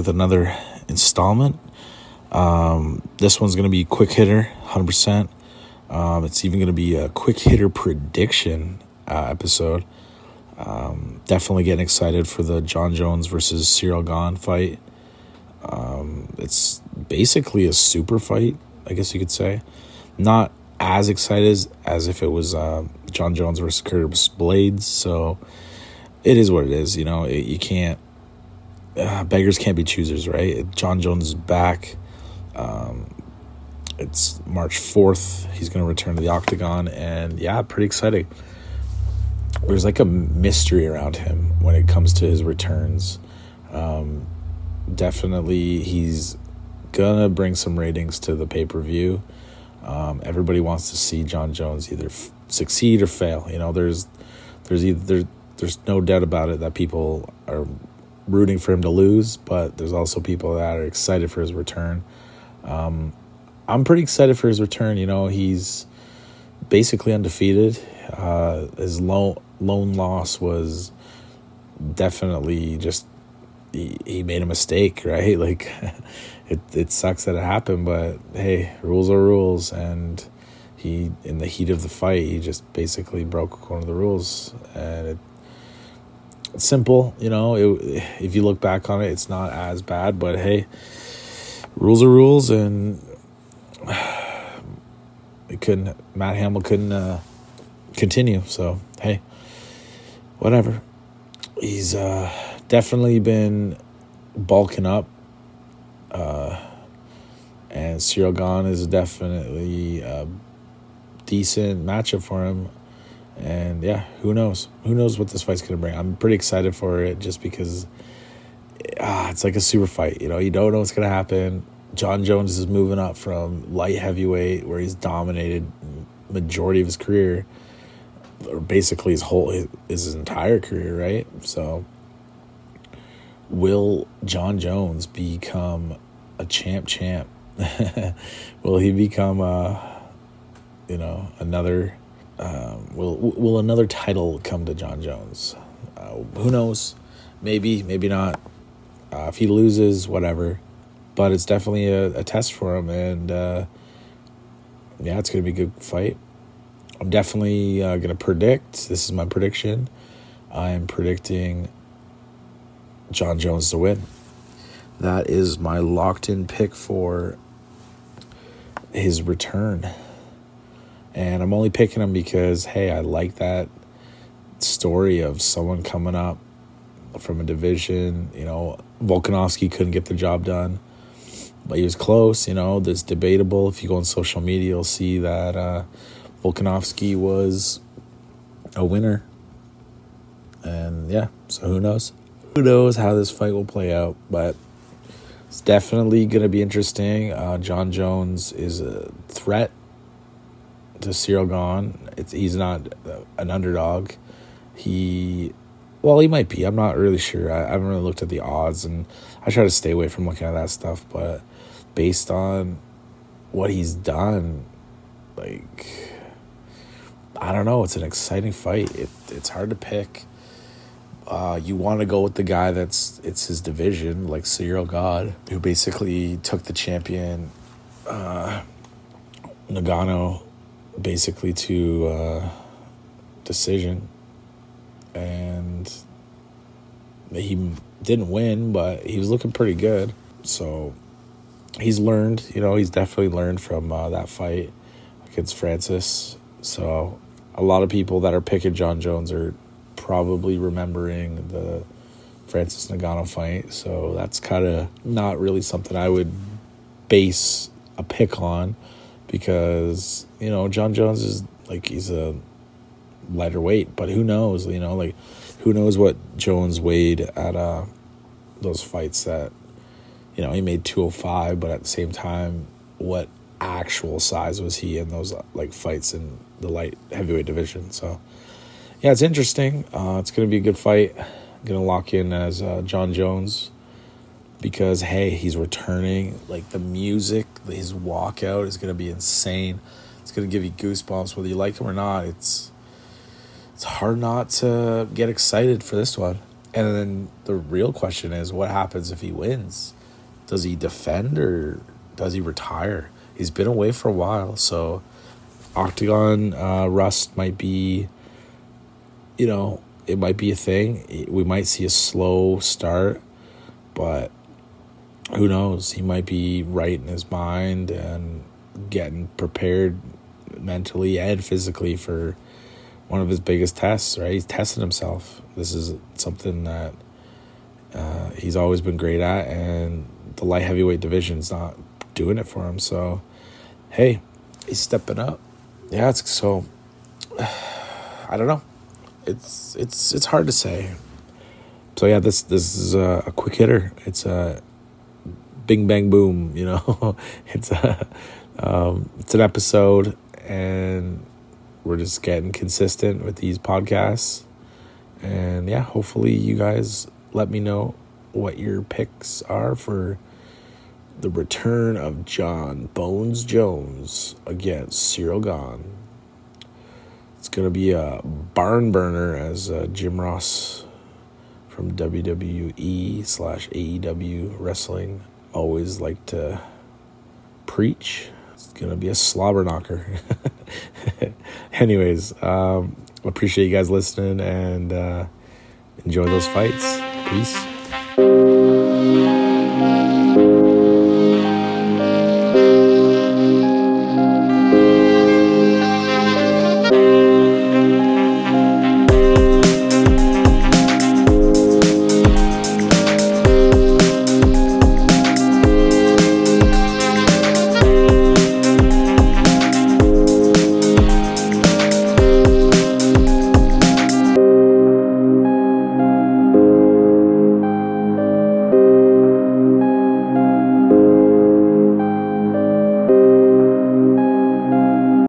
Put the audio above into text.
with another installment. Um, this one's going to be quick hitter, 100%. Um, it's even going to be a quick hitter prediction uh, episode. Um, definitely getting excited for the Jon Jones versus Ciryl Gane fight. Um, it's basically a super fight, I guess you could say. Not as excited as, as if it was uh, Jon Jones versus Curtis Blaydes. So it is what it is. You know, it, you can't. Uh, beggars can't be choosers, right? Jon Jones is back. Um, it's March 4th. He's going to return to the octagon. And yeah, pretty exciting. There's like a mystery around him when it comes to his returns. Um, definitely, he's going to bring some ratings to the pay per view. Um, everybody wants to see Jon Jones either f- succeed or fail. You know, there's there's either there, there's no doubt about it that people are rooting for him to lose, but there's also people that are excited for his return. Um, I'm pretty excited for his return. You know, he's basically undefeated. Uh, his lone lone loss was definitely just he, he made a mistake, right? Like it it sucks that it happened, but hey, rules are rules, and he in the heat of the fight, he just basically broke one of the rules, and it. It's simple, you know. It, if you look back on it, it's not as bad, but hey, rules are rules, and it couldn't. Matt Hamill couldn't uh, continue. So hey, whatever. He's uh, definitely been bulking up, uh, and Ciryl Gane is definitely a decent matchup for him. And yeah, who knows? Who knows what this fight's gonna bring? I'm pretty excited for it just because ah, it's like a super fight. You know, you don't know what's gonna happen. Jon Jones is moving up from light heavyweight, where he's dominated majority of his career, or basically his whole his, his entire career, right? So, will Jon Jones become a champ? Champ? will he become a, you know, another? Um, will will another title come to Jon Jones? Uh, who knows? Maybe, maybe not. Uh, if he loses, whatever but it's definitely a, a test for him, and uh, yeah, it's gonna be a good fight. I'm definitely uh, gonna predict. This is my prediction. I am predicting Jon Jones to win. That is my locked in pick for his return. And I'm only picking him because, hey, I like that story of someone coming up from a division. You know, Volkanovski couldn't get the job done but he was close. You know, there's debatable. If you go on social media, you'll see that uh, Volkanovski was a winner. And yeah, so who knows? Who knows how this fight will play out? But it's definitely going to be interesting. Uh, Jon Jones is a threat to Ciryl Gane. It's he's not an underdog. He, well, he might be. I'm not really sure. I, I haven't really looked at the odds, and I try to stay away from looking at that stuff. But based on what he's done, like I don't know, it's an exciting fight. It it's hard to pick. Uh, you want to go with the guy that's it's his division, like Ciryl God, who basically took the champion uh, Ngannou basically to uh, decision, and he didn't win, but he was looking pretty good. So he's learned, you know, he's definitely learned from uh, that fight against Francis. So a lot of people that are picking Jon Jones are probably remembering the Francis Ngannou fight. So that's kind of not really something I would base a pick on because, you know, Jon Jones is like he's a lighter weight, but who knows, you know, like who knows what Jones weighed at uh those fights that you know, he made 205, but at the same time, what actual size was he in those like fights in the light heavyweight division? So, yeah, it's interesting. Uh, it's to be a good fight. I'm to lock in as uh, Jon Jones because, hey, he's returning. Like the music, his walkout is to be insane. It's to give you goosebumps whether you like him or not. It's it's hard not to get excited for this one. And then the real question is what happens if he wins? Does he defend or does he retire? He's been away for a while, so Octagon uh, Rust might be, you know, it might be a thing. We might see a slow start, but who knows? He might be right in his mind and getting prepared mentally and physically for one of his biggest tests, right? He's testing himself. This is something that uh, he's always been great at, and the light heavyweight division's not doing it for him. So, hey, he's stepping up. Yeah, it's so. I don't know. It's it's it's hard to say. So yeah, this this is a, a quick hitter. It's a bing bang boom. You know, it's a um, it's an episode, and we're just getting consistent with these podcasts. And yeah, hopefully you guys let me know what your picks are for the return of Jon Bones Jones against Ciryl Gane. It's going to be a barn burner, as uh, Jim Ross from WWE slash AEW Wrestling always like to preach. It's going to be a slobber knocker. Anyways, um, appreciate you guys listening and uh, enjoy those fights. Peace.